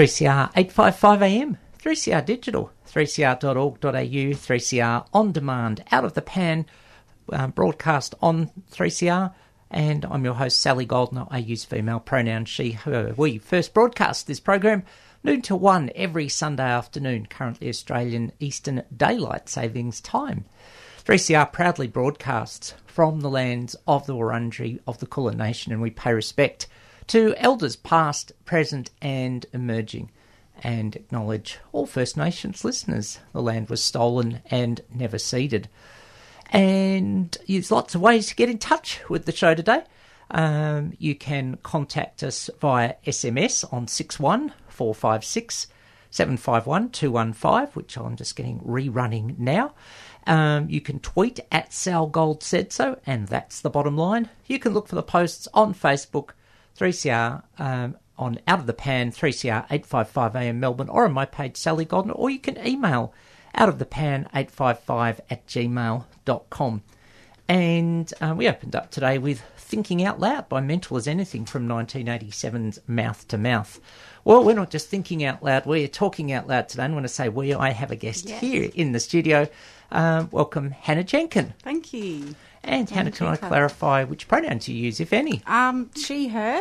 3CR 855 AM, 3CR Digital, 3cr.org.au, 3CR On Demand, Out of the Pan, uh, broadcast on 3CR. And I'm your host, Sally Goldner. I use female pronouns she, her, we. First broadcast this program noon to one every Sunday afternoon, currently Australian Eastern Daylight Savings Time. 3CR proudly broadcasts from the lands of the Wurundjeri of the Kulin Nation, and we pay respect – to elders past, present, and emerging. and acknowledge all First Nations listeners. The land was stolen and never ceded. And there's lots of ways to get in touch with the show today. Um, you can contact us via SMS on 61456 751 215, which I'm just getting rerunning now. Um, you can tweet at Sal Gold said so, and that's the bottom line. You can look for the posts on Facebook, 3CR um, on Out of the Pan, 3CR 855am Melbourne, or on my page Sally Goldner, or you can email out of the pan 855 at gmail.com. And uh, we opened up today with Thinking Out Loud by Mental as Anything from 1987's Mouth to Mouth. Well, we're not just thinking out loud, we're talking out loud today. And I want to say we, I have a guest Yes. here in the studio. Um, welcome, Hannah Jenkin. Thank you. And Hannah, can I clarify which pronouns you use, if any? Um, she, her,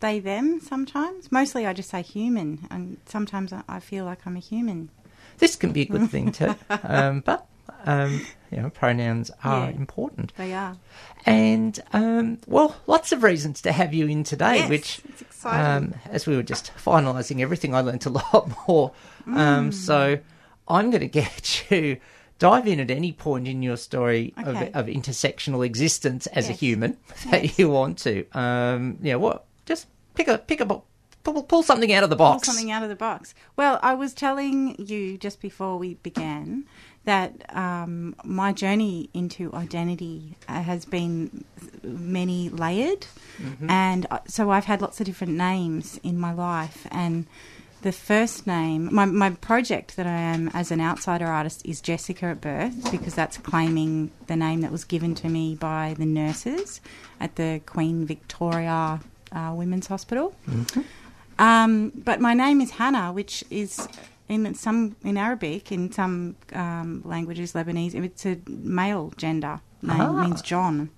they, them. Sometimes, mostly, I just say human, and sometimes I- feel like I'm a human. This can be a good thing too. Um, but, um, you know, pronouns are Yeah. important. They are. And, um, well, lots of reasons to have you in today, Yes, which, um, as we were just finalising everything, I learnt a lot more. Mm. Um, so I'm going to get you dive in at any point in your story Okay. of, of intersectional existence as a human that Yes. you want to. Um, yeah, what? Just pick a pick a pull, pull something out of the Pull box. something out of the box. Well, I was telling you just before we began that um, my journey into identity uh, has been many layered, and uh, so I've had lots of different names in my life, and the first name, my, my project that I am as an outsider artist is Jessica at birth because that's claiming the name that was given to me by the nurses at the Queen Victoria uh, Women's Hospital. Um, but my name is Hannah, which is in some in Arabic, in some um, languages, Lebanese, it's a male gender name, Ah. means John.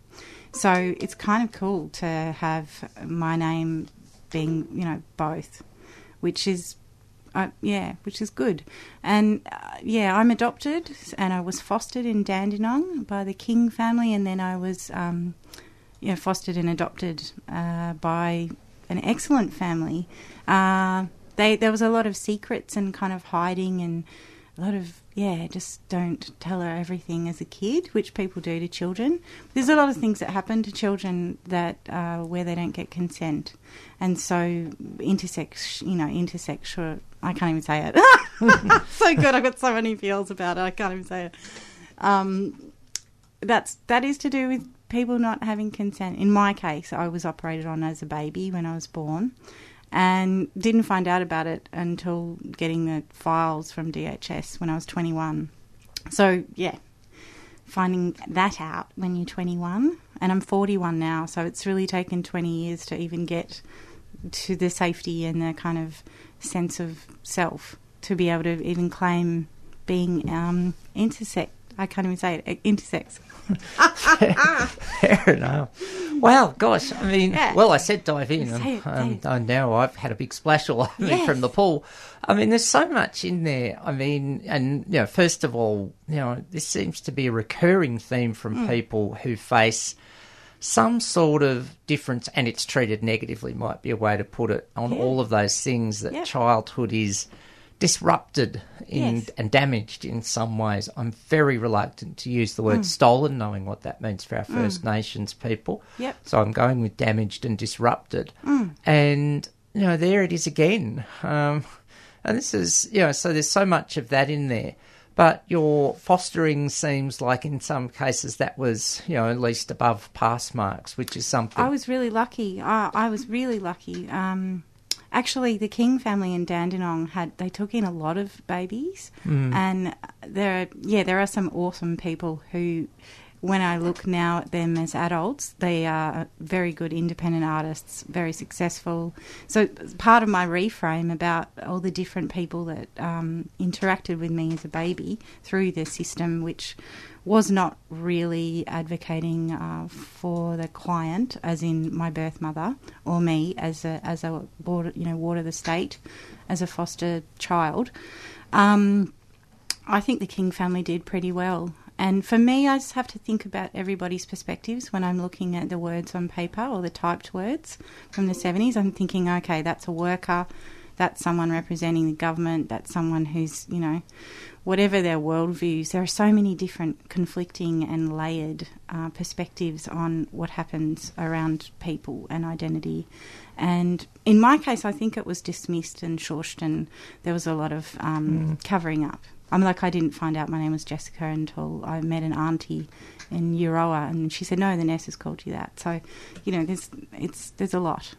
So it's kind of cool to have my name being, you know, both, which is, uh, yeah, which is good. And uh, yeah, I'm adopted, and I was fostered in Dandenong by the King family, and then I was, um, you know, fostered and adopted uh, by an excellent family. Uh, they there was a lot of secrets and kind of hiding and a lot of yeah, just don't tell her everything as a kid, which people do to children. There's a lot of things that happen to children that uh, where they don't get consent, and so intersex, you know, intersexual. I can't even say it. so good. I've got so many feels about it. I can't even say it. Um, that's that is to do with people not having consent. In my case, I was operated on as a baby when I was born, and didn't find out about it until getting the files from DHS when I was 21. So yeah, finding that out when you're 21, and I'm 41 now, so it's really taken 20 years to even get to the safety and the kind of sense of self to be able to even claim being um, intersex. I can't even say it. Intersex. Fair enough. Wow, gosh. I mean, Yeah. well, I said dive in, and, it, and, now I've had a big splash all over me from the pool. I mean, there's so much in there. I mean, and, you know, first of all, you know, this seems to be a recurring theme from Hmm. people who face some sort of difference, and it's treated negatively, might be a way to put it, on Yeah. all of those things that Yeah. childhood is disrupted in, Yes. and damaged in some ways. I'm very reluctant to use the word Hmm. stolen, knowing what that means for our First Nations people. Yep. So I'm going with damaged and disrupted. Mm. And, you know, there it is again. Um, and this is, you know, so there's so much of that in there. But your fostering seems like in some cases that was, you know, at least above pass marks, which is something. I was really lucky. I, I was really lucky. Um, actually, the King family in Dandenong had they took in a lot of babies, and there, are, yeah, there are some awesome people who, when I look now at them as adults, they are very good independent artists, very successful. So part of my reframe about all the different people that um, interacted with me as a baby through the system, which was not really advocating uh, for the client, as in my birth mother, or me as a as a board, you know ward of the state, as a foster child. Um, I think the King family did pretty well. And for me, I just have to think about everybody's perspectives when I'm looking at the words on paper or the typed words from the 70s. I'm thinking, okay, that's a worker, that's someone representing the government, that's someone who's, you know, whatever their worldviews, there are so many different conflicting and layered uh, perspectives on what happens around people and identity. And in my case, I think it was dismissed and shushed, and there was a lot of um, covering up. I'm like, I didn't find out my name was Jessica until I met an auntie in Euroa, and she said, "No, the nurse has called you that." So, you know, there's it's there's a lot.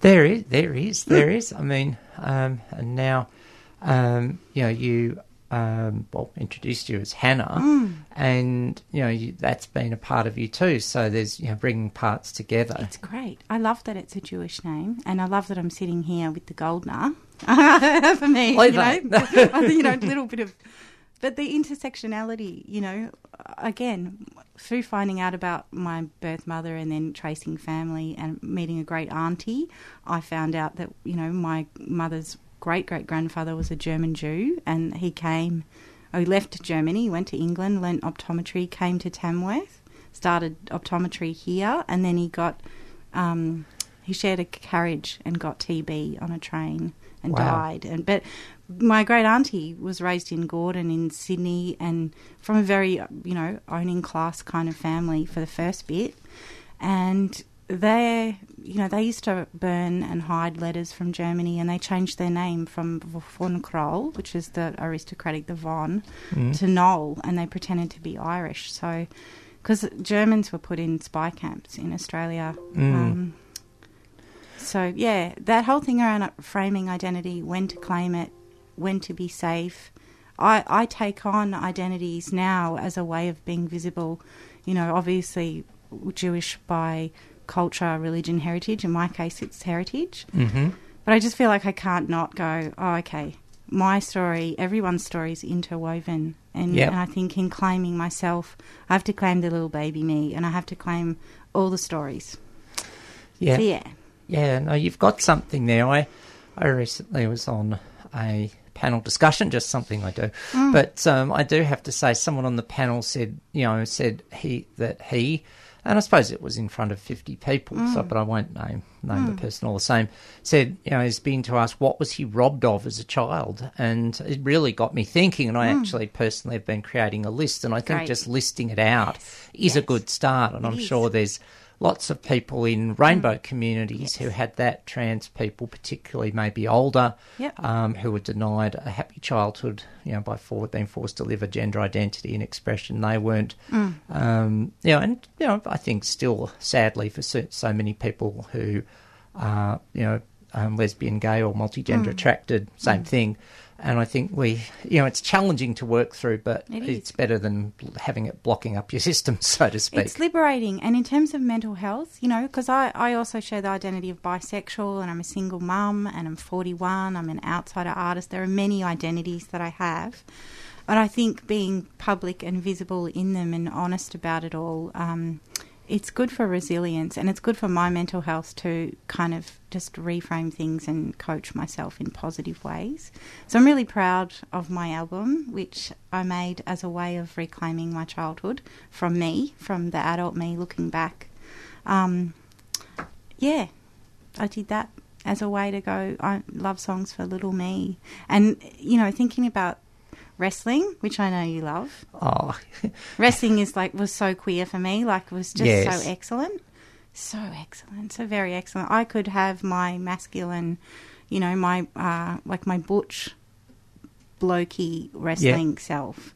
There is, there is, there is. I mean, um, and now, um, you know, you um, well introduced you as Hannah, and you know you, that's been a part of you too. So there's you know bringing parts together. It's great. I love that it's a Jewish name, and I love that I'm sitting here with the Goldner for me. You know, you know, a little bit of, but the intersectionality. You know, again, through finding out about my birth mother and then tracing family and meeting a great auntie, I found out that you know my mother's great great grandfather was a German Jew, and he came. oh, He left Germany, went to England, learnt optometry, came to Tamworth, started optometry here, and then he got um, he shared a carriage and got TB on a train and Wow. died. And but my great auntie was raised in Gordon in Sydney and from a very you know owning class kind of family for the first bit, and they you know they used to burn and hide letters from Germany and they changed their name from von Kroll, which is the aristocratic the von, to Knoll, and they pretended to be Irish. So because Germans were put in spy camps in Australia. Um, so yeah, that whole thing around framing identity, when to claim it, when to be safe. I, I take on identities now as a way of being visible. You know, obviously Jewish by culture, religion, heritage. In my case, it's heritage. hmm But I just feel like I can't not go, oh, okay, my story, everyone's story is interwoven. And, Yep. and I think in claiming myself, I have to claim the little baby me and I have to claim all the stories. Yeah. So, yeah. Yeah, no, you've got something there. I, I recently was on a panel discussion, just something I do. But um, I do have to say, someone on the panel said, you know, said he that he, and I suppose it was in front of fifty people, so mm. but I won't name name the mm. person all the same. Said, you know, he's been to ask what was he robbed of as a child, and it really got me thinking. And I mm. actually personally have been creating a list, and I think Great. just listing it out is a good start. And It I'm is. sure there's lots of people in rainbow communities who had that, trans people, particularly maybe older, Yep. um, who were denied a happy childhood, you know, by for, being forced to live a gender identity and expression. They weren't, um, you know, and, you know, I think still, sadly, for so, so many people who are, you know, um, lesbian, gay, or multigender attracted, same thing. And I think we, you know, it's challenging to work through, but It it's better than having it blocking up your system, so to speak. It's liberating. And in terms of mental health, you know, because I, I also share the identity of bisexual and I'm a single mum and I'm 41, I'm an outsider artist. There are many identities that I have. But I think being public and visible in them and honest about it all, um, it's good for resilience and it's good for my mental health to kind of just reframe things and coach myself in positive ways. So I'm really proud of my album, which I made as a way of reclaiming my childhood from me, from the adult me looking back. Um, yeah, I did that as a way to go. I love songs for little me, and you know, thinking about wrestling, which I know you love. Oh, Wrestling is like was so queer for me. Like was just Yes. so excellent, so excellent, so very excellent. I could have my masculine, you know, my uh, like my butch, blokey wrestling self.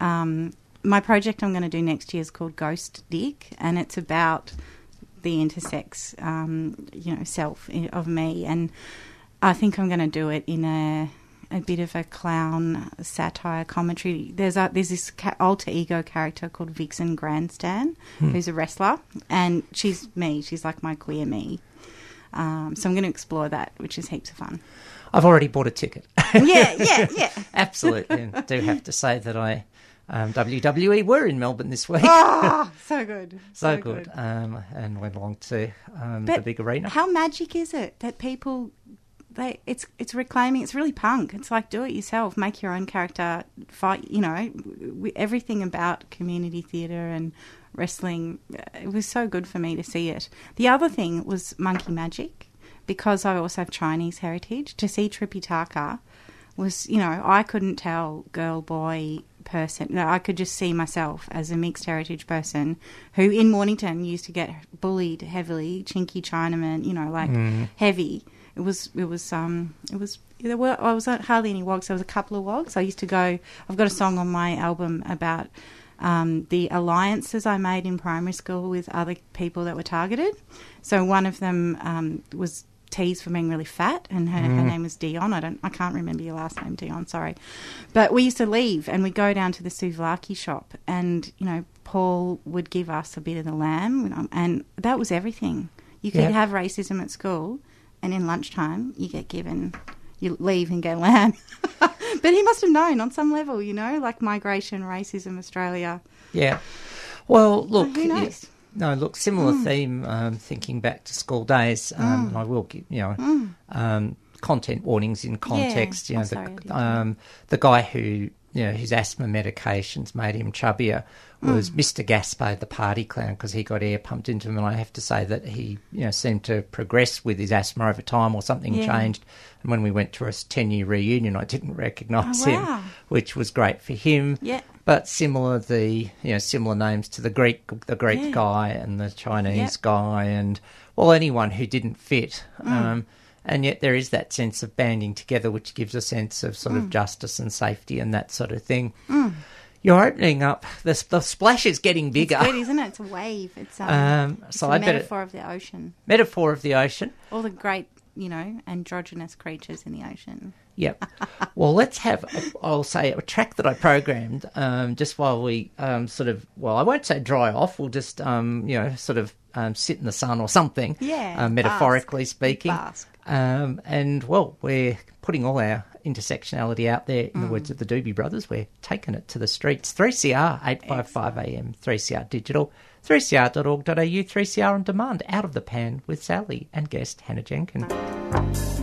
Um, my project I'm going to do next year is called Ghost Dick, and it's about the intersex, um, you know, self of me, and I think I'm going to do it in a a bit of a clown satire commentary. There's a, there's this ca- alter ego character called Vixen Grandstand, who's a wrestler, and she's me. She's like my queer me. Um, so I'm going to explore that, which is heaps of fun. I've already bought a ticket. yeah, yeah, yeah. Absolutely. And I do have to say that I, um, WWE were in Melbourne this week. Oh, so good, so good. Um, and went along to um, the big arena. How magic is it that people they it's it's reclaiming it's really punk. It's like do it yourself, make your own character, fight, you know, w- everything about community theater and wrestling. uh, It was so good for me to see it. The other thing was monkey magic because I also have Chinese heritage, to see Tripitaka was, you know, I couldn't tell girl, boy, person. No, I could just see myself as a mixed heritage person who in Mornington used to get bullied heavily, chinky Chinaman, you know, like heavy. It was, it was, um, it was. There were I was hardly any wogs. There was a couple of wogs. I used to go. I've got a song on my album about um, the alliances I made in primary school with other people that were targeted. So one of them um, was teased for being really fat, and her, her name was Dion. I don't, I can't remember your last name, Dion. Sorry, but we used to leave and we'd go down to the souvlaki shop, and you know, Paul would give us a bit of the lamb, and that was everything. You could Yeah. have racism at school, and in lunchtime you get given. You leave and get lamb. but he must have known on some level, you know, like migration, racism, Australia. Yeah. Well, look. who yeah, knows? no, look. Similar theme. Um, thinking back to school days, um, and I will give you know um, content warnings in context. You Oh, know, sorry, the, um, the guy who you know his asthma medications made him chubbier was Mr. Gaspar, the party clown, because he got air pumped into him, and I have to say that he you know seemed to progress with his asthma over time, or something Yeah. changed. And when we went to a ten year reunion, I didn't recognise Oh, him, which was great for him. Yeah. But similar the you know similar names to the Greek the Greek Yeah. guy and the Chinese Yep. guy and well anyone who didn't fit. Mm. Um, and yet there is that sense of banding together, which gives a sense of sort Mm. of justice and safety and that sort of thing. You're opening up the the splash is getting bigger. It's good, isn't it? It's a wave. It's, um, Um, it's so a I better metaphor of the ocean. metaphor of the ocean. All the great, you know, androgynous creatures in the ocean. Yep. well, let's have, I'll say, a track that I programmed um, just while we um, sort of, well, I won't say dry off. We'll just, um, you know, sort of um, sit in the sun or something. Yeah, Uh, metaphorically bask. speaking. Bask. Um, and, well, we're putting all our intersectionality out there. In the Mm. words of the Doobie Brothers, we're taking it to the streets. 3CR, 855 AM, 3CR Digital, 3cr.org.au, 3CR on demand, out of the pan with Sally and guest Hannah Jenkins.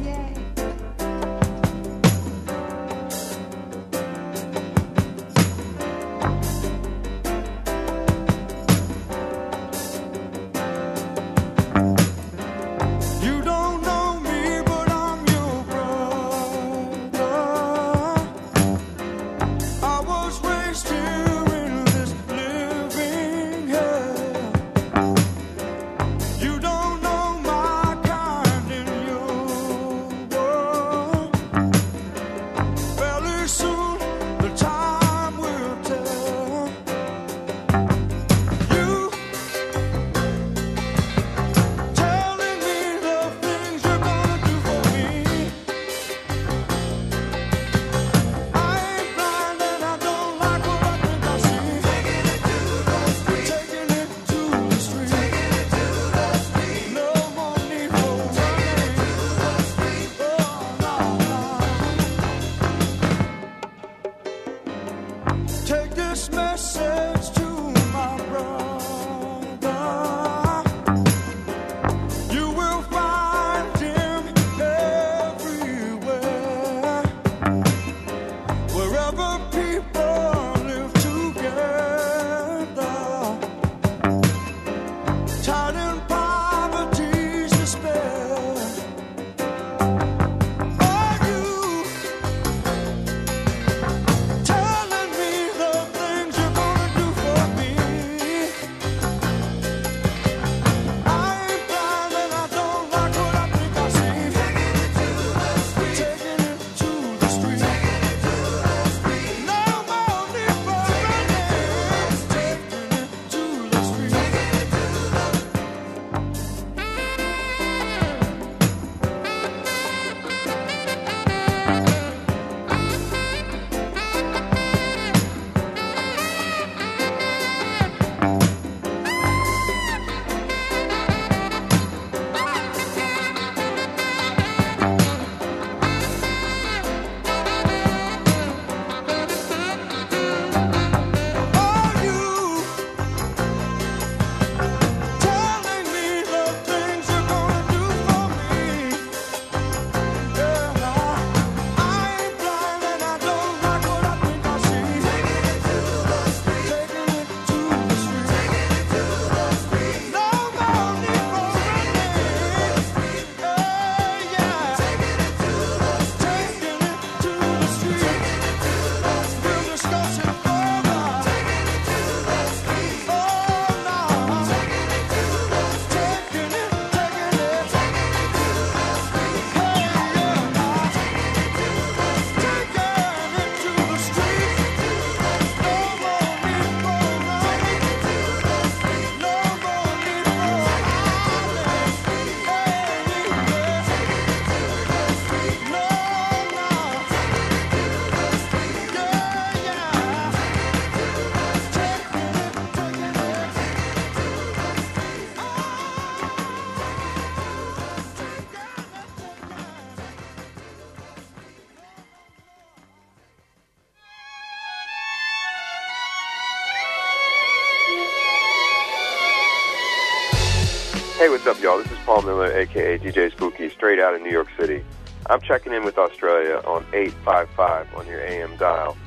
Up, y'all? This is Paul Miller, aka DJ Spooky, straight out of New York City. I'm checking in with Australia on 855 on your AM dial.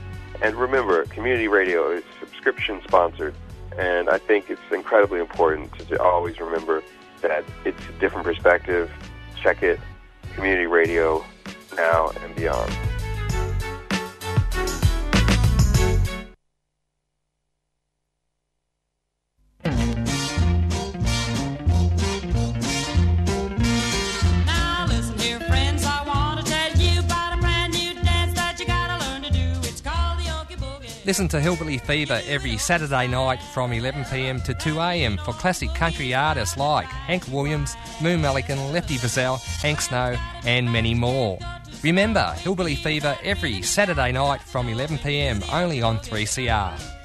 And remember, community radio is subscription sponsored, and I think it's incredibly important to, to always remember that it's a different perspective. Check it, community radio, now and beyond. Listen to Hillbilly Fever every Saturday night from 11pm to 2am for classic country artists like Hank Williams, Moon Mullican, Lefty Frizzell, Hank Snow, and many more. Remember, Hillbilly Fever every Saturday night from 11pm only on 3CR.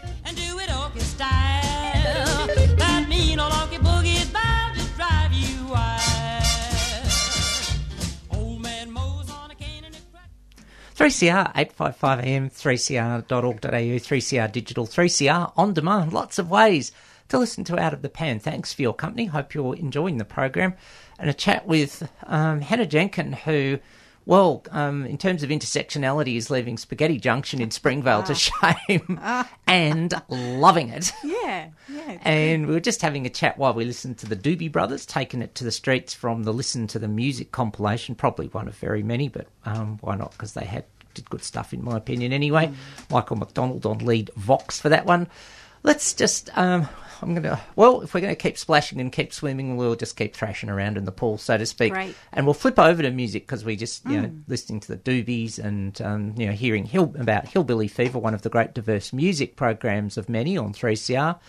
3CR 855 AM, 3CR.org.au, 3CR Digital, 3CR On Demand. Lots of ways to listen to Out of the Pan. Thanks for your company. Hope you're enjoying the program. And a chat with um, Hannah Jenkin, who, well, um, in terms of intersectionality, is leaving Spaghetti Junction in Springvale to shame and loving it. Yeah, yeah. And we were just having a chat while we listened to the Doobie Brothers, taking it to the streets from the Listen to the Music compilation, probably one of very many, but um, why not? Because they had did good stuff, in my opinion, anyway. Michael McDonald on lead Vox for that one. Let's just, um, I'm going to, well, if we're going to keep splashing and keep swimming, we'll just keep thrashing around in the pool, so to speak. Great. And we'll flip over to music because we just, you know, listening to the Doobies and, um, you know, hearing Hill, about Hillbilly Fever, one of the great diverse music programs of many on 3CR.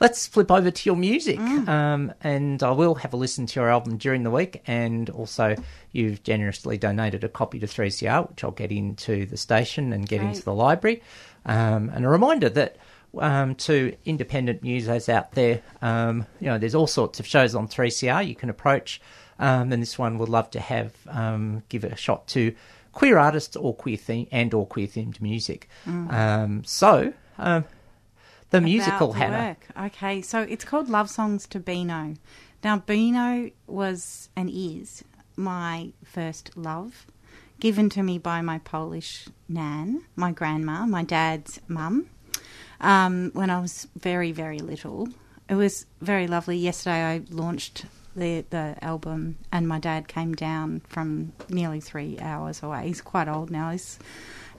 Let's flip over to your music. Um, and I will have a listen to your album during the week. And also, you've generously donated a copy to 3CR, which I'll get into the station and get Great. into the library. Um, and a reminder that um, to independent musos out there, um, you know, there's all sorts of shows on 3CR you can approach. Um, and this one would love to have um, give it a shot to queer artists or queer theme and or queer themed music. Um, so um, the musical About the Hannah. work. Okay, so it's called Love Songs to Beano. Now, Beano was and is my first love, given to me by my Polish nan, my grandma, my dad's mum, um, when I was very, very little. It was very lovely. Yesterday, I launched the the album, and my dad came down from nearly three hours away. He's quite old now. He's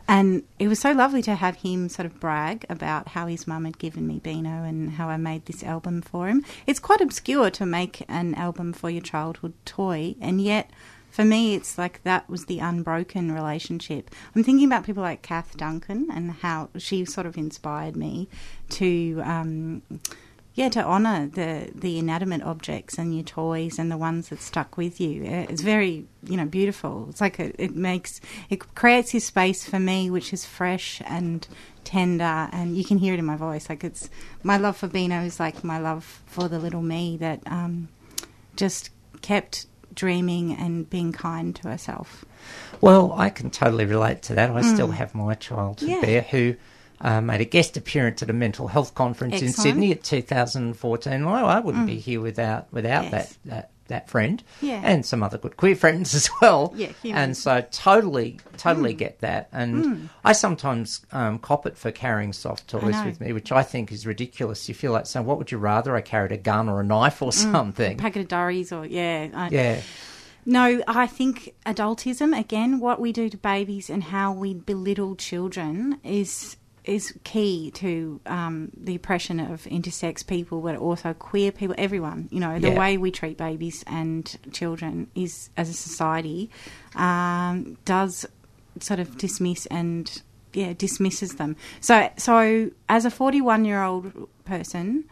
and it was so lovely to have him sort of brag about how his mum had given me Beano and how I made this album for him. It's quite obscure to make an album for your childhood toy, and yet for me, it's like that was the unbroken relationship. I'm thinking about people like Kath Duncan and how she sort of inspired me to. Um, yeah, to honour the, the inanimate objects and your toys and the ones that stuck with you. Uh, It's very, you know, beautiful. It's like a, it makes, it creates this space for me which is fresh and tender and you can hear it in my voice. Like it's, my love for Beano is like my love for the little me that um, just kept dreaming and being kind to herself. Well, I can totally relate to that. I still have my child, Mm. Yeah. Bear, who uh, made a guest appearance at a mental health conference in Sydney at 2014. Well, I wouldn't be here without without Yes. that, that that friend, Yeah. and some other good queer friends as well. Yeah, and so totally, totally Mm. get that. And I sometimes um, cop it for carrying soft toys with me, which I think is ridiculous. You feel like saying, "What would you rather? I carried a gun or a knife or something?" Packet of Durries or, yeah. I, Yeah. No, I think adultism again, what we do to babies and how we belittle children is is key to um, the oppression of intersex people, but also queer people, everyone. You know, the Yeah. way we treat babies and children is, as a society, um, does sort of dismiss and yeah dismisses them. So, so as a forty-one-year-old person,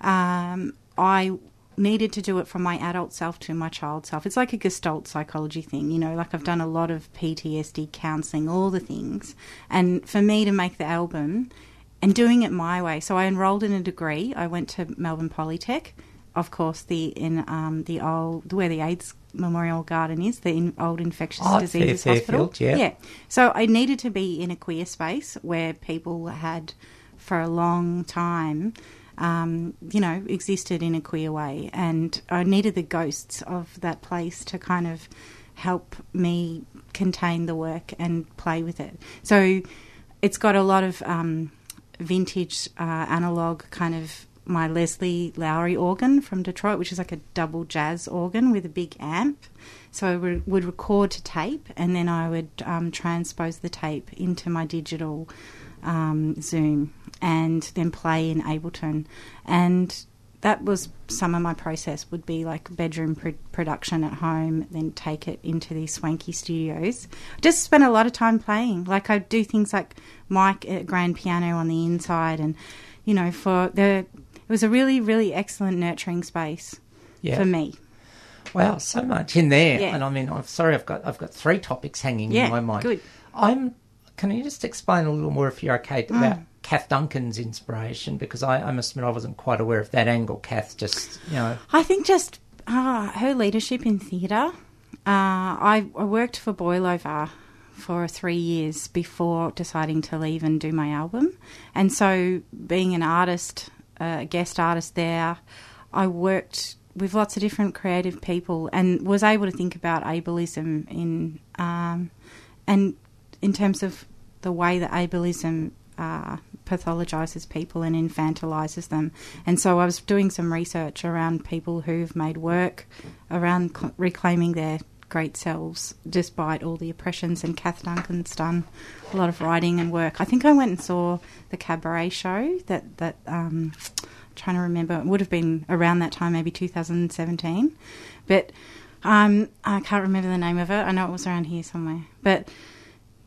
um, I needed to do it from my adult self to my child self. It's like a gestalt psychology thing, you know, like I've done a lot of PTSD counseling, all the things. And for me to make the album and doing it my way. So I enrolled in a degree. I went to Melbourne Polytech. Of course, the in um, the old where the AIDS Memorial Garden is, the in, old infectious Oh, diseases Fair- hospital. Fairfield, yeah. yeah. So I needed to be in a queer space where people had, for a long time, um, you know, existed in a queer way, and I needed the ghosts of that place to kind of help me contain the work and play with it. So it's got a lot of um, vintage uh, analog kind of my Leslie Lowrey organ from Detroit, which is like a double jazz organ with a big amp. So I re- would record to tape, and then I would um, transpose the tape into my digital um, Zoom, and then play in Ableton. And that was some of my process. Would be like bedroom pr- production at home, then take it into these swanky studios. Just spent a lot of time playing. Like I do things like mic at grand piano on the inside, and you know, for the it was a really, really excellent nurturing space Yeah. for me. Wow, so much in there. Yeah. And I mean, I'm sorry, I've got I've got three topics hanging Yeah, in my mind. good. I'm. Can you just explain a little more, if you're okay, Mm. about Kath Duncan's inspiration? Because I, I must admit, I wasn't quite aware of that angle. Kath just, you know, I think just uh, her leadership in theatre. Uh, I, I worked for Boilover for three years before deciding to leave and do my album. And so, being an artist, a guest artist there, I worked with lots of different creative people and was able to think about ableism in um, and in terms of the way that ableism uh, pathologizes people and infantilizes them. And so I was doing some research around people who've made work around cl- reclaiming their great selves despite all the oppressions. And Kath Duncan's done a lot of writing and work. I think I went and saw the cabaret show that that. Um, trying to remember it would have been around that time maybe 2017 but um, i can't remember the name of it i know it was around here somewhere but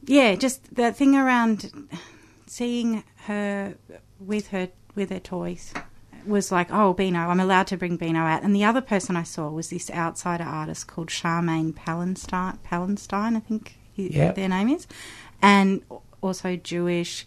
yeah, just that thing around seeing her with her with her toys was like, oh, Beano, I'm allowed to bring Beano out. And the other person I saw was this outsider artist called Charmaine Palenstein, Palenstein I think he, Yeah. their name is, and also Jewish.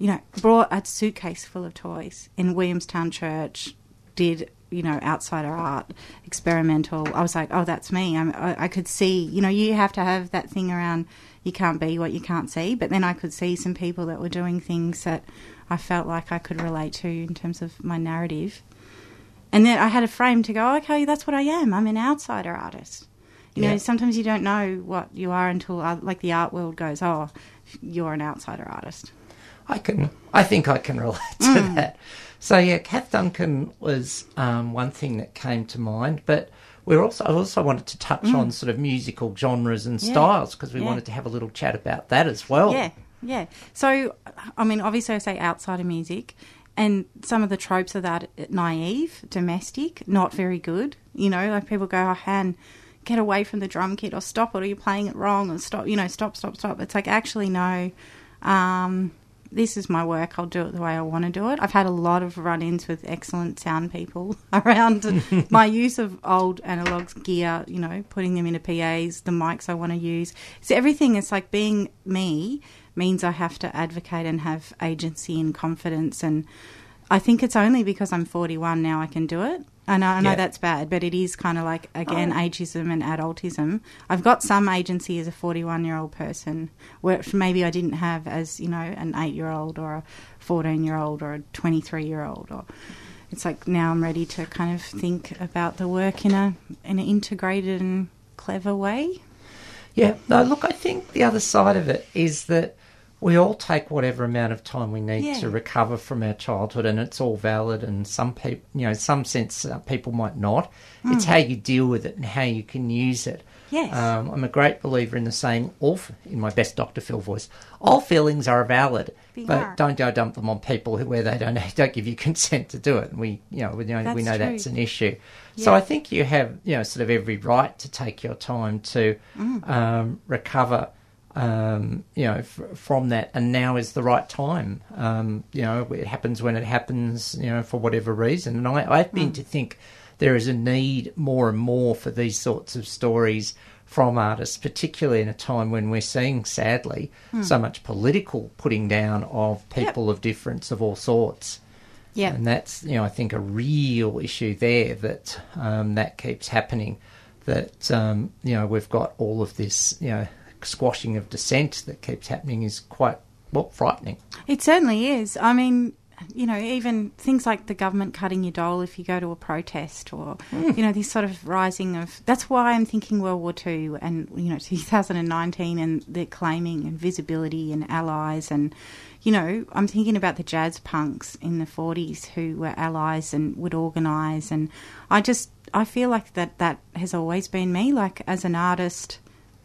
You know, brought a suitcase full of toys in Williamstown Church. Did you know outsider art, experimental? I was like, oh, that's me. I'm, I, I could see. You know, you have to have that thing around. You can't be what you can't see. But then I could see some people that were doing things that I felt like I could relate to in terms of my narrative. And then I had a frame to go, okay, that's what I am. I'm an outsider artist. You Yeah. know, sometimes you don't know what you are until, uh, like, the art world goes, oh, you're an outsider artist. I can. I think I can relate to Mm. that. So yeah, Kath Duncan was um, one thing that came to mind, but we are also I also wanted to touch on sort of musical genres and Mm. Yeah. styles because we Yeah. wanted to have a little chat about that as well. Yeah, yeah. So, I mean, obviously, I say outsider music, and some of the tropes of that naive, domestic, not very good. You know, like people go, oh, Han, get away from the drum kit, or stop it, or you're playing it wrong, or stop, you know, stop, stop, stop. It's like, actually, no. Um, this is my work. I'll do it the way I want to do it. I've had a lot of run ins with excellent sound people around my use of old analog gear, you know, putting them into PAs, the mics I want to use. So everything is like being me means I have to advocate and have agency and confidence. And I think it's only because I'm 41 now I can do it. I know, I know Yeah. that's bad, but it is kind of like, again, oh. ageism and adultism. I've got some agency as a 41 year old person, which maybe I didn't have as, you know, an 8 year old or a 14 year old or a 23 year old. Or It's like now I'm ready to kind of think about the work in a in an integrated and clever way. Yeah, no, look, I think the other side of it is that we all take whatever amount of time we need Yeah. to recover from our childhood, and it's all valid. And some people, you know, some sense uh, people might not. It's how you deal with it and how you can use it. Hmm. Yes. Um, I'm a great believer in the saying, all, f- in my best Dr. Phil voice, all feelings are valid, They but are. don't go dump them on people who, where they don't don't give you consent to do it. And we, you know, we know, we That's know true. that's an issue. So I think you have, you know, sort of every right to take your time to Mm. um, recover, um, you know, f- from that. And now is the right time. Um, you know, it happens when it happens, you know, for whatever reason. And I, I've Mm. been to think there is a need more and more for these sorts of stories from artists, particularly in a time when we're seeing, sadly, Hmm. so much political putting down of people of difference of all sorts. Yeah. And that's, you know, I think a real issue there that um, that keeps happening. That, um, you know, we've got all of this, you know, squashing of dissent that keeps happening is quite, well, frightening. It certainly is. I mean, you know, even things like the government cutting your dole if you go to a protest, or hmm. you know, this sort of rising of. That's why I'm thinking World War Two and you know 2019 and the claiming and visibility and allies and. You know, I'm thinking about the jazz punks in the 40s who were allies and would organise, and I just I feel like that that has always been me. Like as an artist,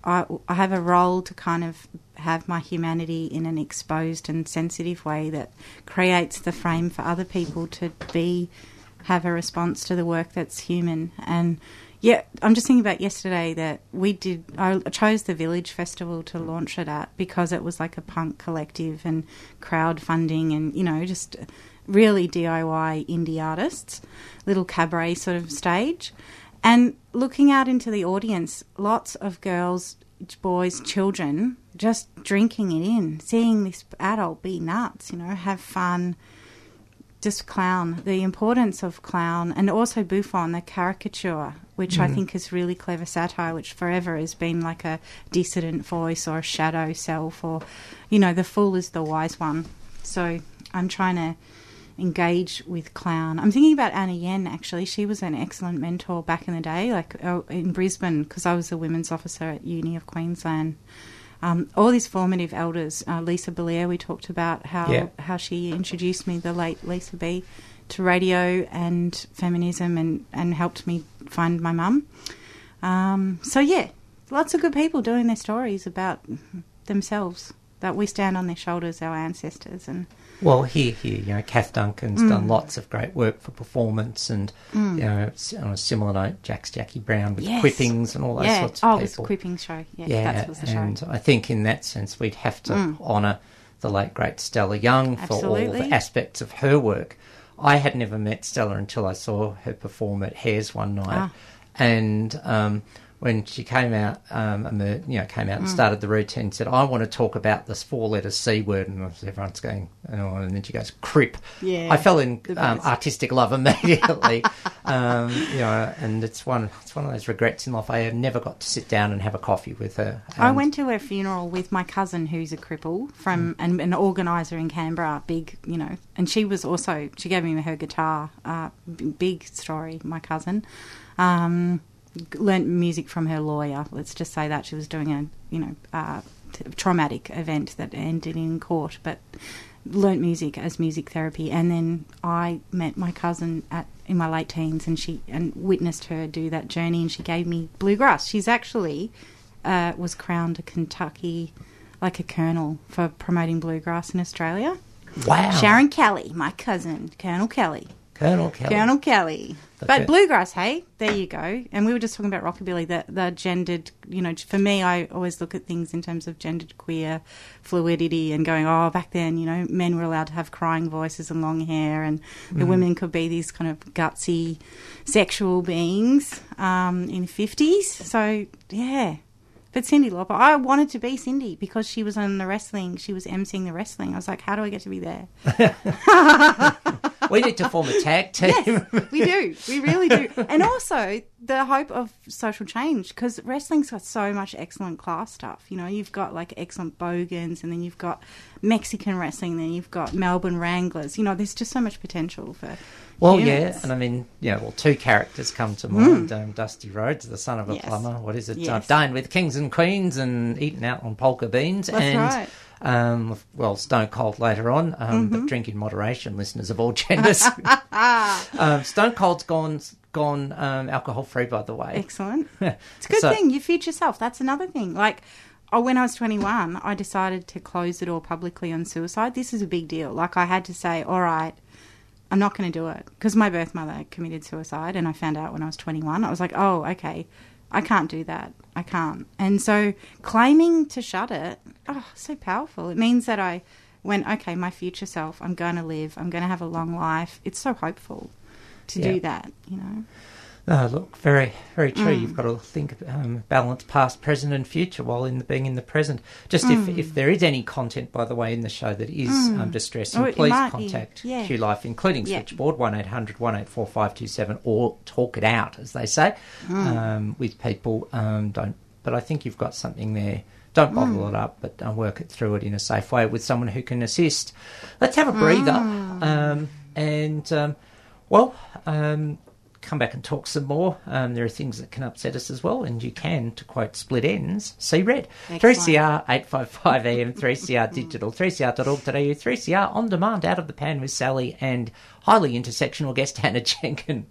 I, I have a role to kind of have my humanity in an exposed and sensitive way that creates the frame for other people to be have a response to the work that's human. And yeah i'm just thinking about yesterday that we did i chose the village festival to launch it at because it was like a punk collective and crowdfunding and you know just really diy indie artists little cabaret sort of stage and looking out into the audience, lots of girls, boys, children just drinking it in, seeing this adult be nuts, you know, have fun, just clown. The importance of clown and also bouffon, the caricature, which I mm. think is really clever satire, which forever has been like a dissident voice or a shadow self, or, you know, the fool is the wise one. So I'm trying to engage with clown. I'm thinking about Anna Yen actually. She was an excellent mentor back in the day, like uh, in Brisbane, because I was a women's officer at Uni of Queensland. Um, all these formative elders, uh, Lisa Bellear, we talked about how Yeah. how she introduced me, the late Lisa B, to radio and feminism, and and helped me find my mum. Um, so yeah, lots of good people doing their stories about themselves. That we stand on their shoulders, our ancestors, and Well, here, here, you know, Kath Duncan's Mm. done lots of great work for performance, and you know, on a similar note, Jack's Jackie Brown with Yes. quippings and all those yeah. sorts oh, of it was people. a quipping show. Yeah, yeah, the show. and I think in that sense, we'd have to honour the late great Stella Young for all the aspects of her work. I had never met Stella until I saw her perform at Hares one night, Ah. and um, when she came out, um, you know, came out Mm. and started the routine, said, "I want to talk about this four-letter C word," and everyone's going, oh, and then she goes, "Crip." Yeah, I fell in um, artistic love immediately, um, you know, and it's one, it's one of those regrets in life. I never got to sit down and have a coffee with her. I went to her funeral with my cousin, who's a cripple from and an organizer in Canberra. Big, you know, and she was also she gave me her guitar. Uh, b- big story, my cousin. Um, learnt music from her lawyer. Let's just say that she was doing a you know uh, t- traumatic event that ended in court, but learnt music as music therapy. And then I met my cousin at in my late teens, and she and witnessed her do that journey, and she gave me bluegrass. She's actually uh, was crowned a Kentucky like a colonel for promoting bluegrass in Australia. wow, Sharon Kelly, my cousin, Colonel Kelly. Colonel Kelly. Colonel Kelly. The But bluegrass, hey, there you go. And we were just talking about rockabilly, the, the gendered, you know, for me, I always look at things in terms of gendered queer fluidity and going, oh, back then, you know, men were allowed to have crying voices and long hair, and Mm. the women could be these kind of gutsy sexual beings um, in the 50s. So, yeah. But Cyndi Lauper, I wanted to be Cyndi because she was on the wrestling. She was emceeing the wrestling. I was like, how do I get to be there? we need to form a tag team. Yes, we do. We really do. And also the hope of social change because wrestling's got so much excellent class stuff. You know, you've got like excellent bogans, and then you've got Mexican wrestling, then you've got Melbourne Wranglers. You know, there's just so much potential for. Well, yeah, and I mean, yeah, well, two characters come to mind. Um, Dusty Rhodes, the son of a Mm. Yes. plumber. What is it? Yes. Uh, dined with kings and queens and eaten out on polka beans. That's and, right. Um, well, Stone Cold later on, um, Mm-hmm. but drink in moderation, listeners of all genders. um, Stone Cold's gone gone um, alcohol free, by the way. Excellent. It's a good So- thing. You feed yourself. That's another thing. Like, oh, when I was 21, I decided to close the door publicly on suicide. This is a big deal. Like, I had to say, all right, I'm not going to do it. Because my birth mother committed suicide, and I found out when I was 21. I was like, oh, okay, I can't do that. I can't. And so claiming to shut it, oh, so powerful. It means that I went, okay, my future self, I'm going to live, I'm going to have a long life. It's so hopeful to Yeah. do that, you know? No, look, very, very true. Mm. You've got to think um, balance past, present, and future while in the, being in the present. Just Mm. if, if there is any content, by the way, in the show that is um, distressing, Oh, it please contact yeah. Q Life, including Yeah. switchboard one 1800 or talk it out, as they say, Mm. um, with people. Um, don't, but I think you've got something there Don't bottle it up, but uh, work it through it in a safe way with someone who can assist. Let's have a breather. Um, and, um, well, um, come back and talk some more. Um, there are things that can upset us as well, and you can, to quote Split Enz, see red. Excellent. 3CR 855 AM, 3CR digital, 3CR.org.au, 3CR on demand, out of the pan with Sally, and highly intersectional guest Hannah Jenkin.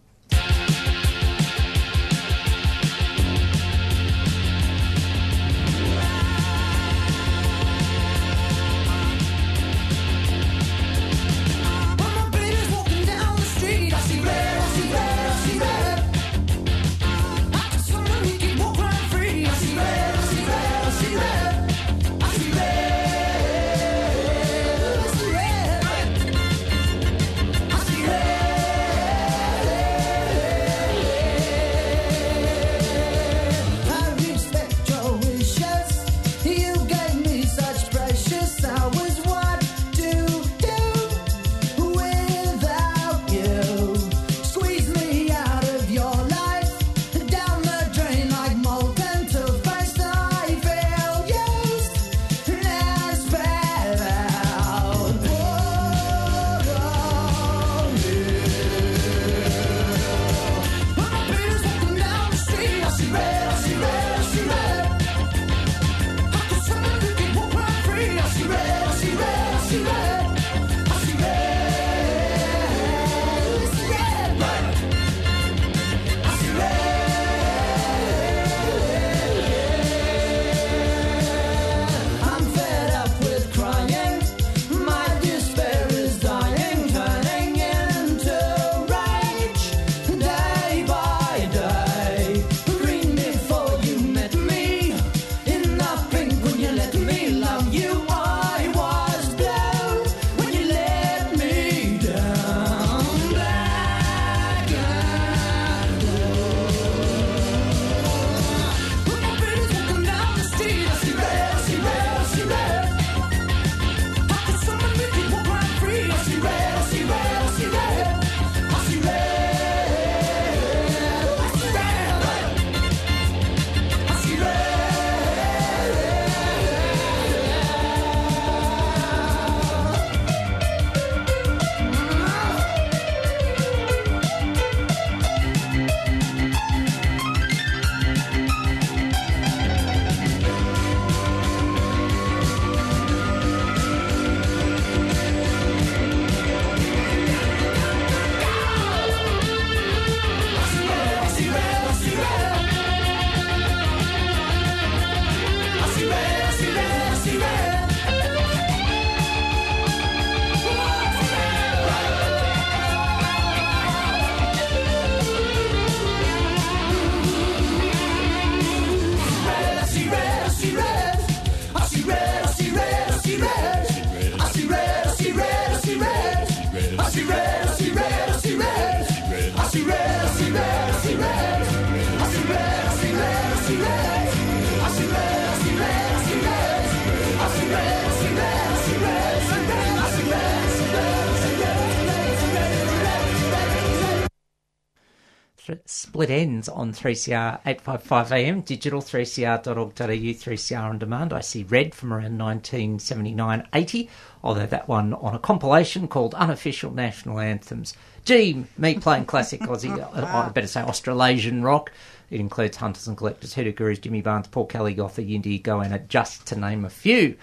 Split Enz on 3CR 855 AM, digital 3cr.org.au, 3CR on demand. I see red from around 1979 80, although that one on a compilation called Unofficial National Anthems. Gee, me playing classic Aussie, uh, I better say Australasian rock. It includes Hunters and Collectors, Hoodoo Gurus, Jimmy Barnes, Paul Kelly, Yothu Yindi, Goanna, just to name a few.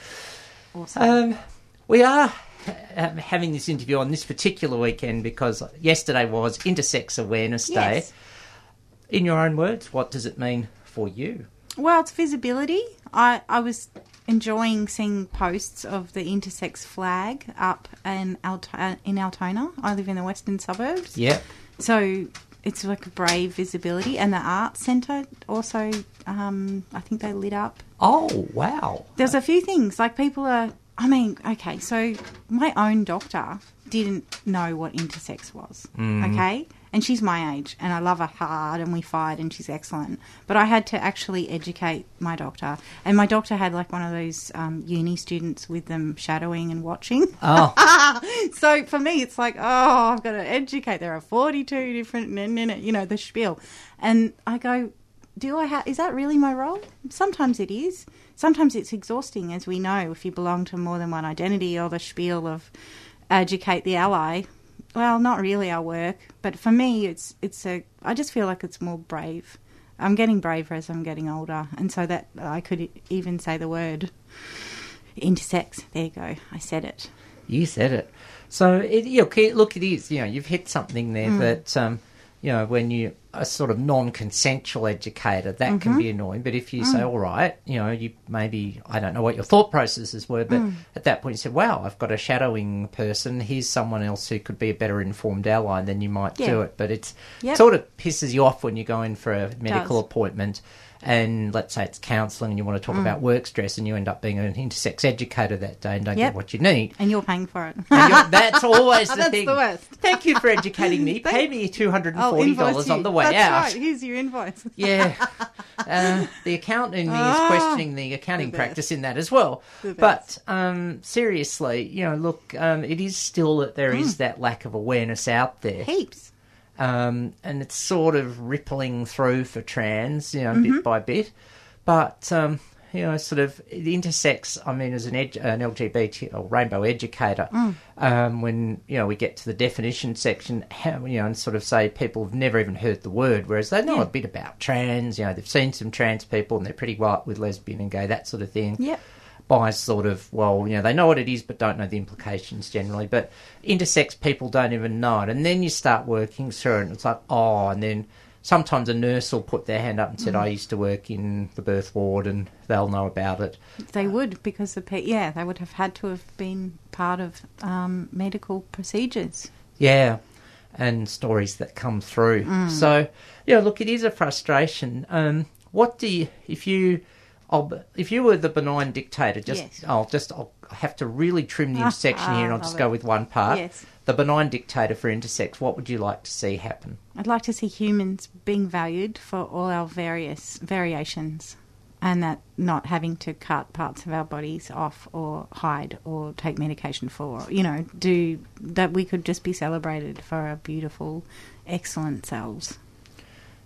Awesome. Um, we are um, having this interview on this particular weekend because yesterday was Intersex Awareness Day. In your own words, what does it mean for you? Well, it's visibility. I, I was enjoying seeing posts of the intersex flag up in, in Altona. I live in the western suburbs. Yeah. So it's like a brave visibility. And the art centre also, um, I think they lit up. Oh, wow. There's a few things. Like people are, I mean, okay, so my own doctor didn't know what intersex was. Okay? And she's my age, and I love her hard, and we fight, and she's excellent. But I had to actually educate my doctor, and my doctor had like one of those um, uni students with them shadowing and watching. Oh, so for me, it's like, oh, I've got to educate. There are forty-two different, men in it, you know, the spiel, and I go, do I have? Is that really my role? Sometimes it is. sometimes it's exhausting, as we know, if you belong to more than one identity or the spiel of educate the ally. Well, not really our work, but for me, it's it's a. I just feel like it's more brave. I'm getting braver as I'm getting older, and so that I could even say the word intersex. There you go. I said it. You said it. So it, you know, look, it is. You know, you've hit something there that um, you know when you a sort of non-consensual educator that can be mm-hmm. annoying. But if you say, mm. all right, you know, you maybe I don't know what your thought processes were, but mm. at that point you said, wow, I've got a shadowing person. Here's someone else who could be a better informed ally, and then you might do it. But it's Yep. sort of pisses you off when you go in for a medical appointment. And let's say it's counselling, and you want to talk about work stress, and you end up being an intersex educator that day and don't Yep. get what you need. And you're paying for it. That's always the That's thing. the worst. Thank you for educating me. Pay me two hundred and I'll forty invoice dollars you. on the way That's out. right. Here's your invoice. Yeah, uh, the accountant in me is Ah, questioning the accounting the practice in that as well. But um, seriously, you know, look, um, it is still that there is that lack of awareness out there, Heaps. Um, and it's sort of rippling through for trans, you know, Mm-hmm. bit by bit. But um, you know, sort of it intersects. I mean, as an, edu- an LGBT or rainbow educator, Mm. um, when you know we get to the definition section, how, you know, and sort of say people have never even heard the word, whereas they know Yeah. a bit about trans. You know, they've seen some trans people, and they're pretty white with lesbian and gay, that sort of thing Yep. By sort of well, you know, they know what it is but don't know the implications generally. But intersex people don't even know it, and then you start working through it, and it's like oh, and then sometimes a nurse will put their hand up and said, "I used to work in the birth ward," and they'll know about it. They would because the pe- yeah they would have had to have been part of um, medical procedures. Yeah, and stories that come through. So, yeah, look, it is a frustration. Um, what do you, if you, I'll, if you were the benign dictator, just, Yes. I'll just, I'll have to really trim the intersection here and I'll just it. go with one part. Yes. The benign dictator for intersex, what would you like to see happen? I'd like to see humans being valued for all our various variations, and that not having to cut parts of our bodies off or hide or take medication for. You know, do that we could just be celebrated for our beautiful, excellent selves.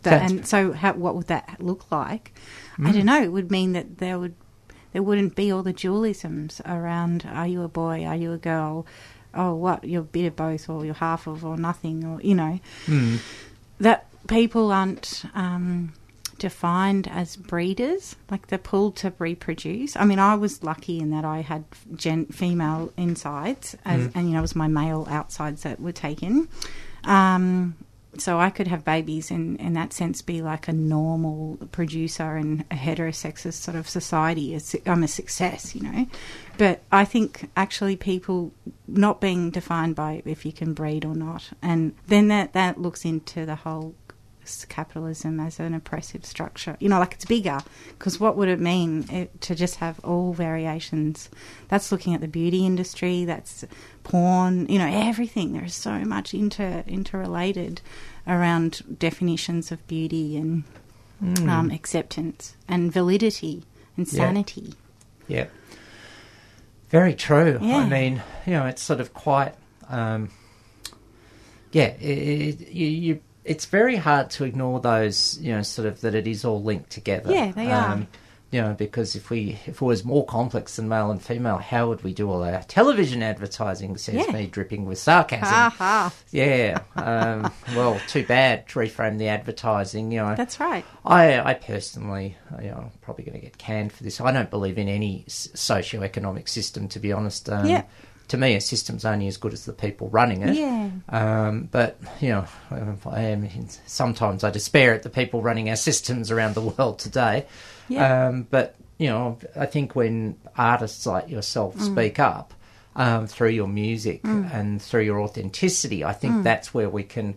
That, and so, how, what would that look like? I don't know. It would mean that there would there wouldn't be all the dualisms around. Are you a boy? Are you a girl? Oh, what? You're a bit of both, or you're half of, or nothing, or you know that people aren't um, defined as breeders, like they're pulled to reproduce. I mean, I was lucky in that I had gen- female insides, as, and you know, it was my male outsides that were taken. Um, so I could have babies and in that sense be like a normal producer in a heterosexist sort of society. I'm a success, you know. But I think actually people not being defined by if you can breed or not, and then that that looks into the whole capitalism as an oppressive structure. You know, like it's bigger because what would it mean it, to just have all variations? That's looking at the beauty industry. That's porn. You know, everything. There's so much inter interrelated around definitions of beauty and um, acceptance and validity and sanity. Yeah. Very true. I mean, you know, it's sort of quite, um, yeah, it, it, you, you, it's very hard to ignore those, you know, sort of that it is all linked together. Yeah, they are. You know, because if we if it was more complex than male and female, how would we do all our television advertising? Says Yeah. me, dripping with sarcasm. Ha ha. Yeah. Um, well, too bad. To reframe the advertising. You know, That's right. I, I personally, you know, I'm probably going to get canned for this. I don't believe in any socio-economic system, to be honest. Um, Yeah. To me, a system's only as good as the people running it. Yeah. Um, but you know, I am. Sometimes I despair at the people running our systems around the world today. Yeah. Um, but you know, I think when artists like yourself Mm. speak up um, through your music and through your authenticity, I Mm. think that's where we can.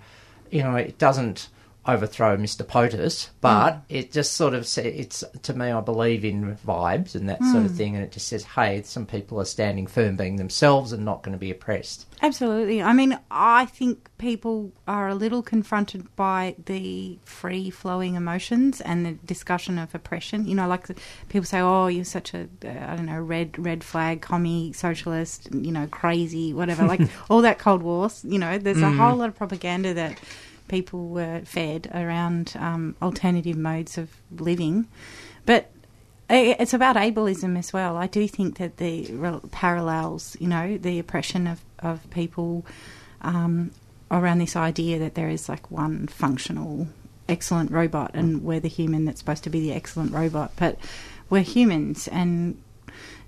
You know, it doesn't overthrow Mr. POTUS, but Mm. it just sort of sa it's to me. I believe in vibes and that sort of Mm. thing, and it just says, "Hey, some people are standing firm, being themselves, and not going to be oppressed." Absolutely. I mean, I think people are a little confronted by the free flowing emotions and the discussion of oppression. You know, like the, people say, "Oh, you're such a uh, I don't know red red flag commie socialist," you know, crazy, whatever. like all that Cold War. You know, there's a whole lot of propaganda that people were fed around um, alternative modes of living, but It's about ableism as well. I do think that the parallels, you know, the oppression of, of people um, around this idea that there is like one functional, excellent robot and we're the human that's supposed to be the excellent robot. But we're humans and,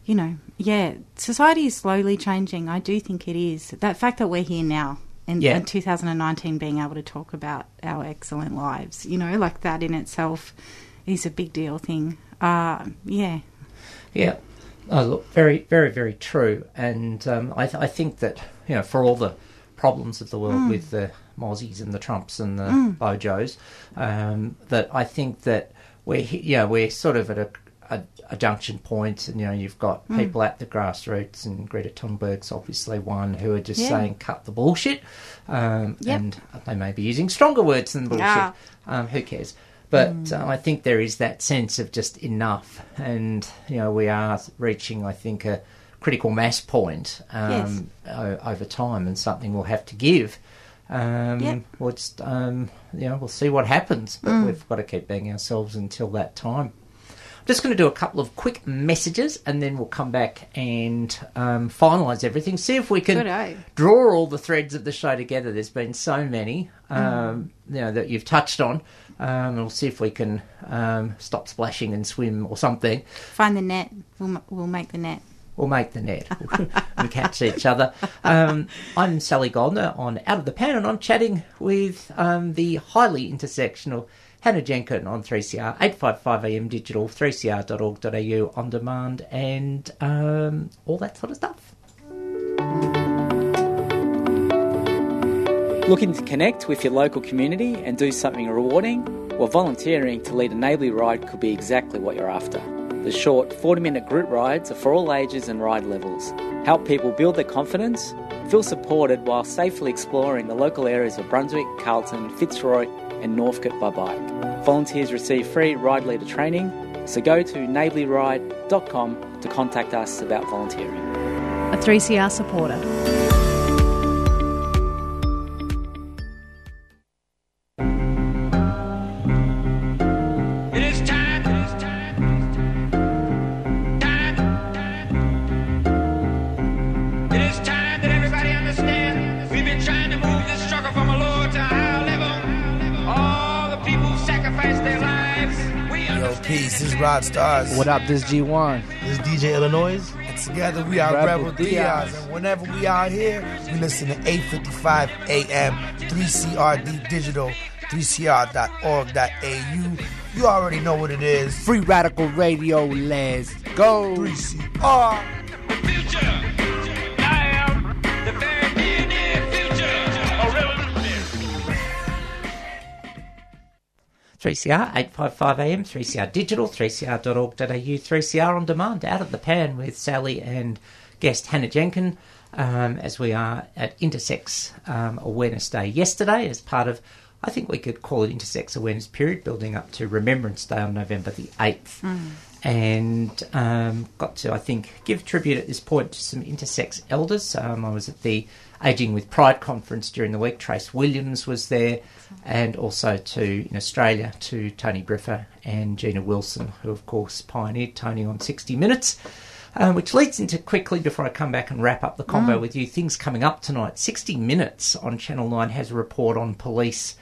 you know, yeah, society is slowly changing. I do think it is. That fact that we're here now in, Yeah. in 2019 being able to talk about our excellent lives, you know, like that in itself is a big deal thing. Uh, yeah. Yeah. Oh, look, very, very, very true. And um, I, th- I think that, you know, for all the problems of the world with the Mozzies and the Trumps and the Bojos, um, that I think that we're, he- you know, we're sort of at a, a, junction point and, you know, you've got people at the grassroots and Greta Thunberg's obviously one who are just Yeah. saying cut the bullshit. Um, Yep. And they may be using stronger words than bullshit. Ah. Um, who cares? But uh, I think there is that sense of just enough, and you know we are reaching, I think, a critical mass point um, o- over time, and something we'll have to give. Um, Yep. We'll just, um, you know, we'll see what happens, but we've got to keep being ourselves until that time. Just going to do a couple of quick messages, and then we'll come back and um, finalise everything. See if we can draw all the threads of the show together. There's been so many, um, you know, that you've touched on. Um, we'll see if we can um, stop splashing and swim or something. Find the net. We'll, we'll make the net. We'll make the net and catch each other. Um, I'm Sally Goldner on Out of the Pan, and I'm chatting with um, the highly intersectional Hannah Jenkin on 3CR, 855 AM digital, 3cr.org.au on demand, and um, all that sort of stuff. Looking to connect with your local community and do something rewarding? Well, volunteering to lead a neighbourly ride could be exactly what you're after. The short 40 minute group rides are for all ages and ride levels. Help people build their confidence, feel supported while safely exploring the local areas of Brunswick, Carlton, Fitzroy, and Northcote by bike. Volunteers receive free ride leader training, so go to neighbourlyride.com to contact us about volunteering. A 3CR supporter. Yo, peace. This is Rod Stars. What up, this G1. This is DJ Illinois. And together we are Rebel Rebel, Diaz. Diaz. And whenever we out here, we listen to 855 AM, 3CRD Digital, 3CR.org.au. You already know what it is. Free Radical Radio, let's go. 3CR. future. 3CR, 855 AM, 3CR Digital, 3cr.org.au, 3CR on demand, out of the pan with Sally and guest Hannah Jenkin, um, as we are at Intersex um, Awareness Day yesterday as part of, I think we could call it Intersex Awareness Period, building up to Remembrance Day on November the 8th. And um, got to, I think, give tribute at this point to some intersex elders. Um, I was at the Aging with Pride conference during the week. Trace Williams was there, and also to in Australia to Tony Briffa and Gina Wilson, who of course pioneered Tony on 60 Minutes. Um, which leads into quickly before I come back and wrap up the combo with you. Things coming up tonight. 60 Minutes on Channel 9 has a report on police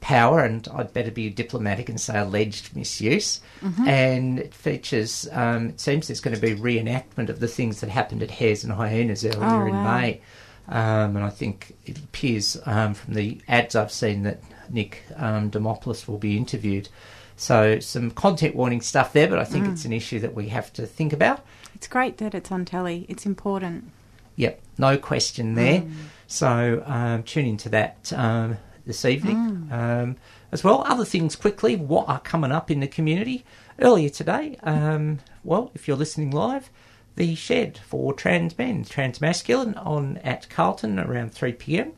power, and I'd better be diplomatic and say alleged misuse. And it features, um, it seems there's going to be reenactment of the things that happened at Hares and Hyenas earlier Oh, in. May. Um, and I think it appears um, from the ads I've seen that Nick um, Demopoulos will be interviewed. So some content warning stuff there, but I think it's an issue that we have to think about. It's great that it's on telly. It's important. Yep, no question there. So um, tune into that um, this evening um, as well. Other things quickly, what are coming up in the community? Earlier today, um, well, if you're listening live, the shed for trans men, transmasculine, on at Carlton around 3 p.m.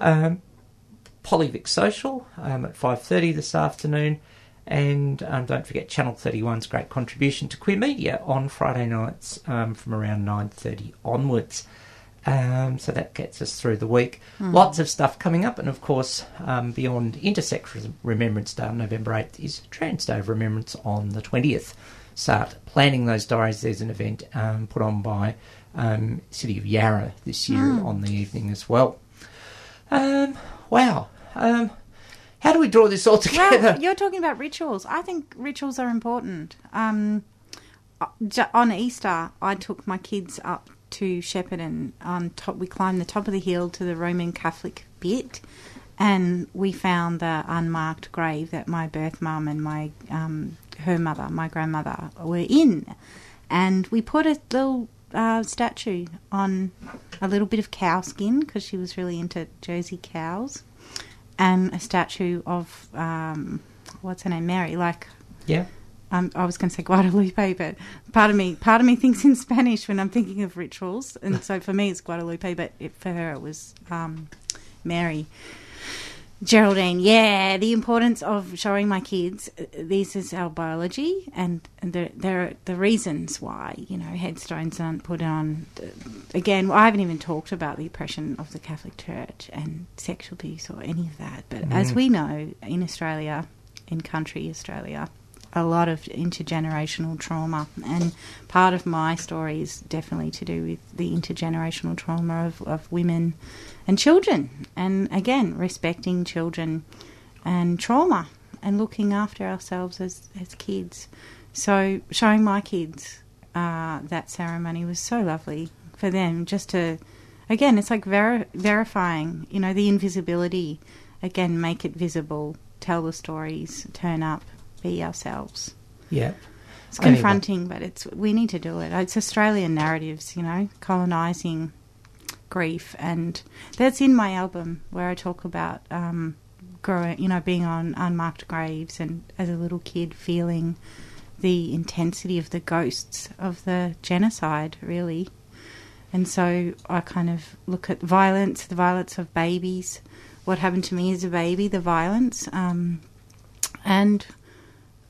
Um, Polyvic Social um, at 5.30 this afternoon. And um, don't forget Channel 31's great contribution to queer media on Friday nights um, from around 9.30 onwards. Um, so that gets us through the week. Lots of stuff coming up, and of course, um, beyond Intersex Remembrance Day on November 8th is Trans Day of Remembrance on the 20th. Start planning those diaries. There's an event um, put on by um, City of Yarra this year Hmm. on the evening as well. Um, wow. Um, how do we draw this all together? Well, you're talking about rituals. I think rituals are important. Um, uh, on Easter, I took my kids up to Shepparton. On top, we climbed the top of the hill to the Roman Catholic bit, and we found the unmarked grave that my birth mum and my um, her mother, my grandmother, were in, and we put a little uh, statue on a little bit of cow skin because she was really into Jersey cows and a statue of um, what's her name, Mary. Like yeah. um, I was going to say Guadalupe, but part of me, part of me thinks in Spanish when I'm thinking of rituals, and so for me it's Guadalupe, but it, for her it was um, Mary. Geraldine, yeah, the importance of showing my kids uh, this is our biology, and, and there there are the reasons why you know headstones aren't put on. Uh, Again, I haven't even talked about the oppression of the Catholic Church and sexual abuse or any of that. But as we know in Australia, in country Australia, a lot of intergenerational trauma, and part of my story is definitely to do with the intergenerational trauma of, of women and children, and again, respecting children and trauma and looking after ourselves as, as kids. So, showing my kids uh, that ceremony was so lovely for them just to, again, it's like ver- verifying, you know, the invisibility. Again, make it visible, tell the stories, turn up, be ourselves. Yeah. It's Anyway. confronting, but it's we need to do it. It's Australian narratives, you know, colonising grief, and that's in my album where I talk about um, growing, you know, being on unmarked graves, and as a little kid feeling the intensity of the ghosts of the genocide, really. And so I kind of look at violence, the violence of babies, what happened to me as a baby, the violence, um, and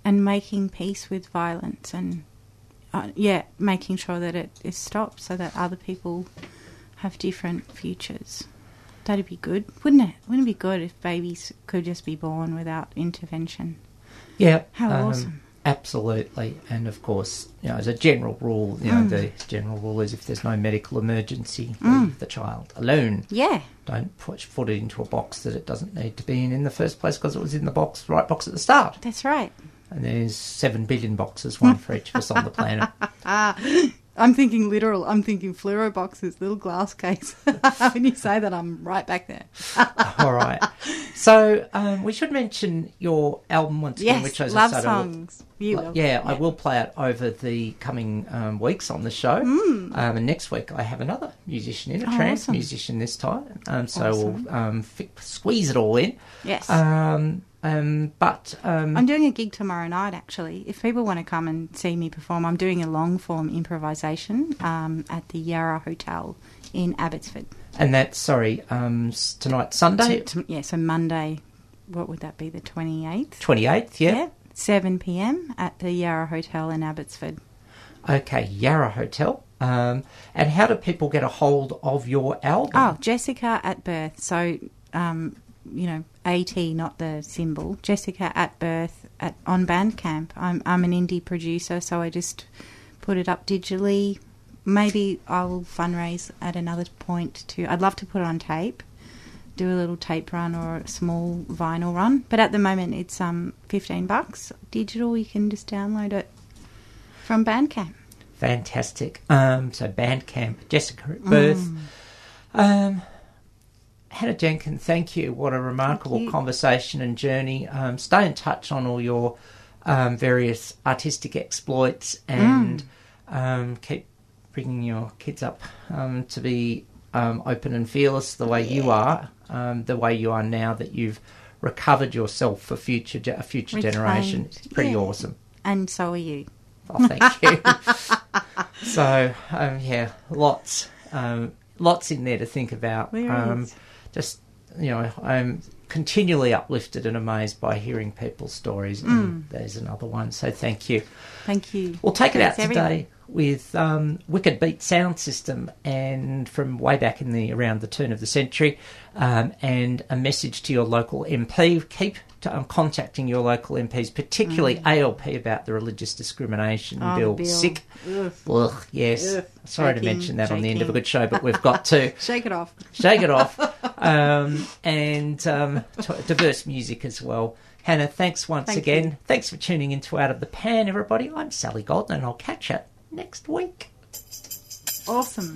and making peace with violence and uh, yeah, making sure that it is stopped so that other people have different futures. That'd be good, wouldn't it? Wouldn't it be good if babies could just be born without intervention? Yeah. How um, awesome. Absolutely. And of course, you know, as a general rule, you know, Mm. the general rule is if there's no medical emergency, leave the child alone. Yeah, Don't put it into a box that it doesn't need to be in in the first place because it was in the box, right box at the start. that's right. And there's seven billion boxes, one for each of us on the planet. I'm thinking literal. I'm thinking fluoro boxes, little glass case. when you say that, I'm right back there. All right. So um, we should mention your album once again, Yes, which love I I songs. You will. Yeah, I will play it over the coming um, weeks on the show. Um, and next week I have another musician in, a Mm. Oh, trance awesome. musician this time. Um, so Awesome. we'll um, fi- squeeze it all in. Yes. Um, but um, I'm doing a gig tomorrow night, actually. If people want to come and see me perform, I'm doing a long form improvisation um, at the Yarra Hotel in Abbotsford. and that's sorry um, tonight Sunday To- to- yeah, so Monday, what would that be, the 28th? twenty eighth. Yeah? 7 pm at the Yarra Hotel in Abbotsford. Okay, Yarra Hotel. Um, and how do people get a hold of your album? Oh, Jessica at birth. So, um, you know, AT, not the symbol. Jessica at birth at on Bandcamp. I'm I'm an indie producer, so I just put it up digitally. Maybe I'll fundraise at another point too. I'd love to put it on tape, do a little tape run or a small vinyl run. But at the moment, it's um fifteen bucks digital. You can just download it from Bandcamp. Fantastic. Um, so Bandcamp, Jessica at birth. Um, Hannah Jenkins, thank you. What a remarkable you. conversation and journey. Um, stay in touch on all your um, various artistic exploits and um, keep bringing your kids up um, to be um, open and fearless the way you are, um, the way you are now that you've recovered yourself for future a future generation. It's pretty Yeah. awesome. And so are you. Oh, thank you. so, um, yeah, lots, um, lots in there to think about. Um. Just you know, I'm continually uplifted and amazed by hearing people's stories, and there's another one. So thank you. Thank you. We'll take it out Thanks, today with um, Wicked Beat Sound System, and from way back in the around the turn of the century, um, and a message to your local MP. Keep to, um, contacting your local MPs, particularly ALP, about the religious discrimination Mm. Oh, bill. bill. Sick. Ugh. Ugh, yes. Ugh. Sorry to mention that on the end of a good show, but we've got to Shake it off. shake it off. Um, and um, t- diverse music as well. Hannah, thanks once Thank again. you. Thanks for tuning into Out of the Pan, everybody. I'm Sally Goldner, and I'll catch you next week. Awesome.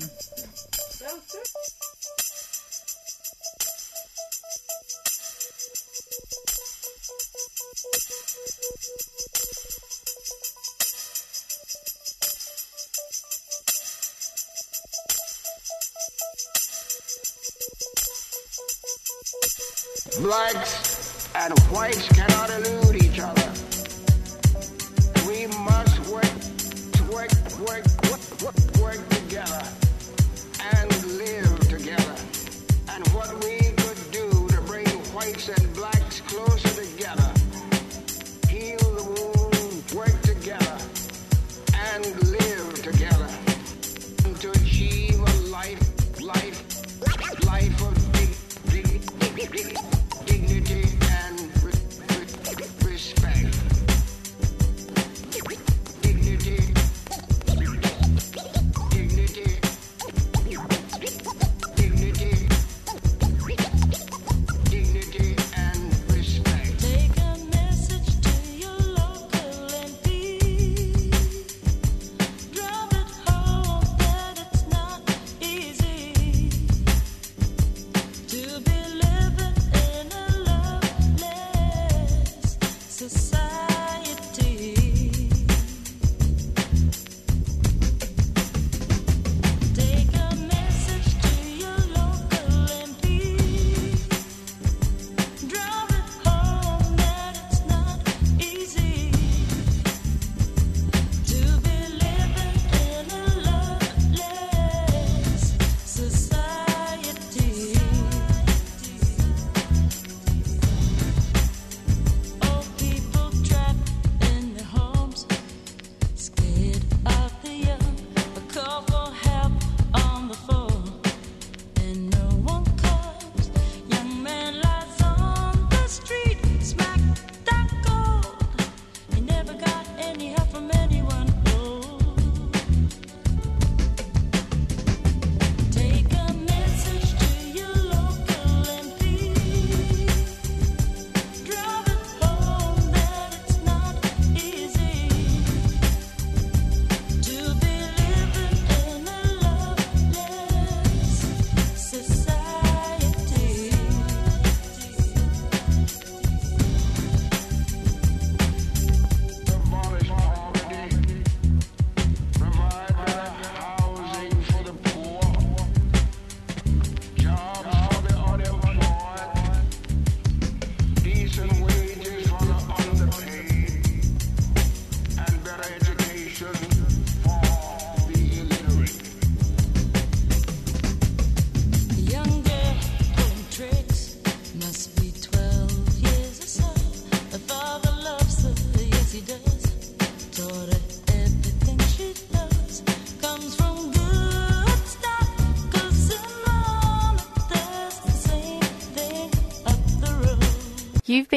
Blacks and whites cannot elude each other. We must work, work, work, work, work, together and live together. And what we could do to bring whites and blacks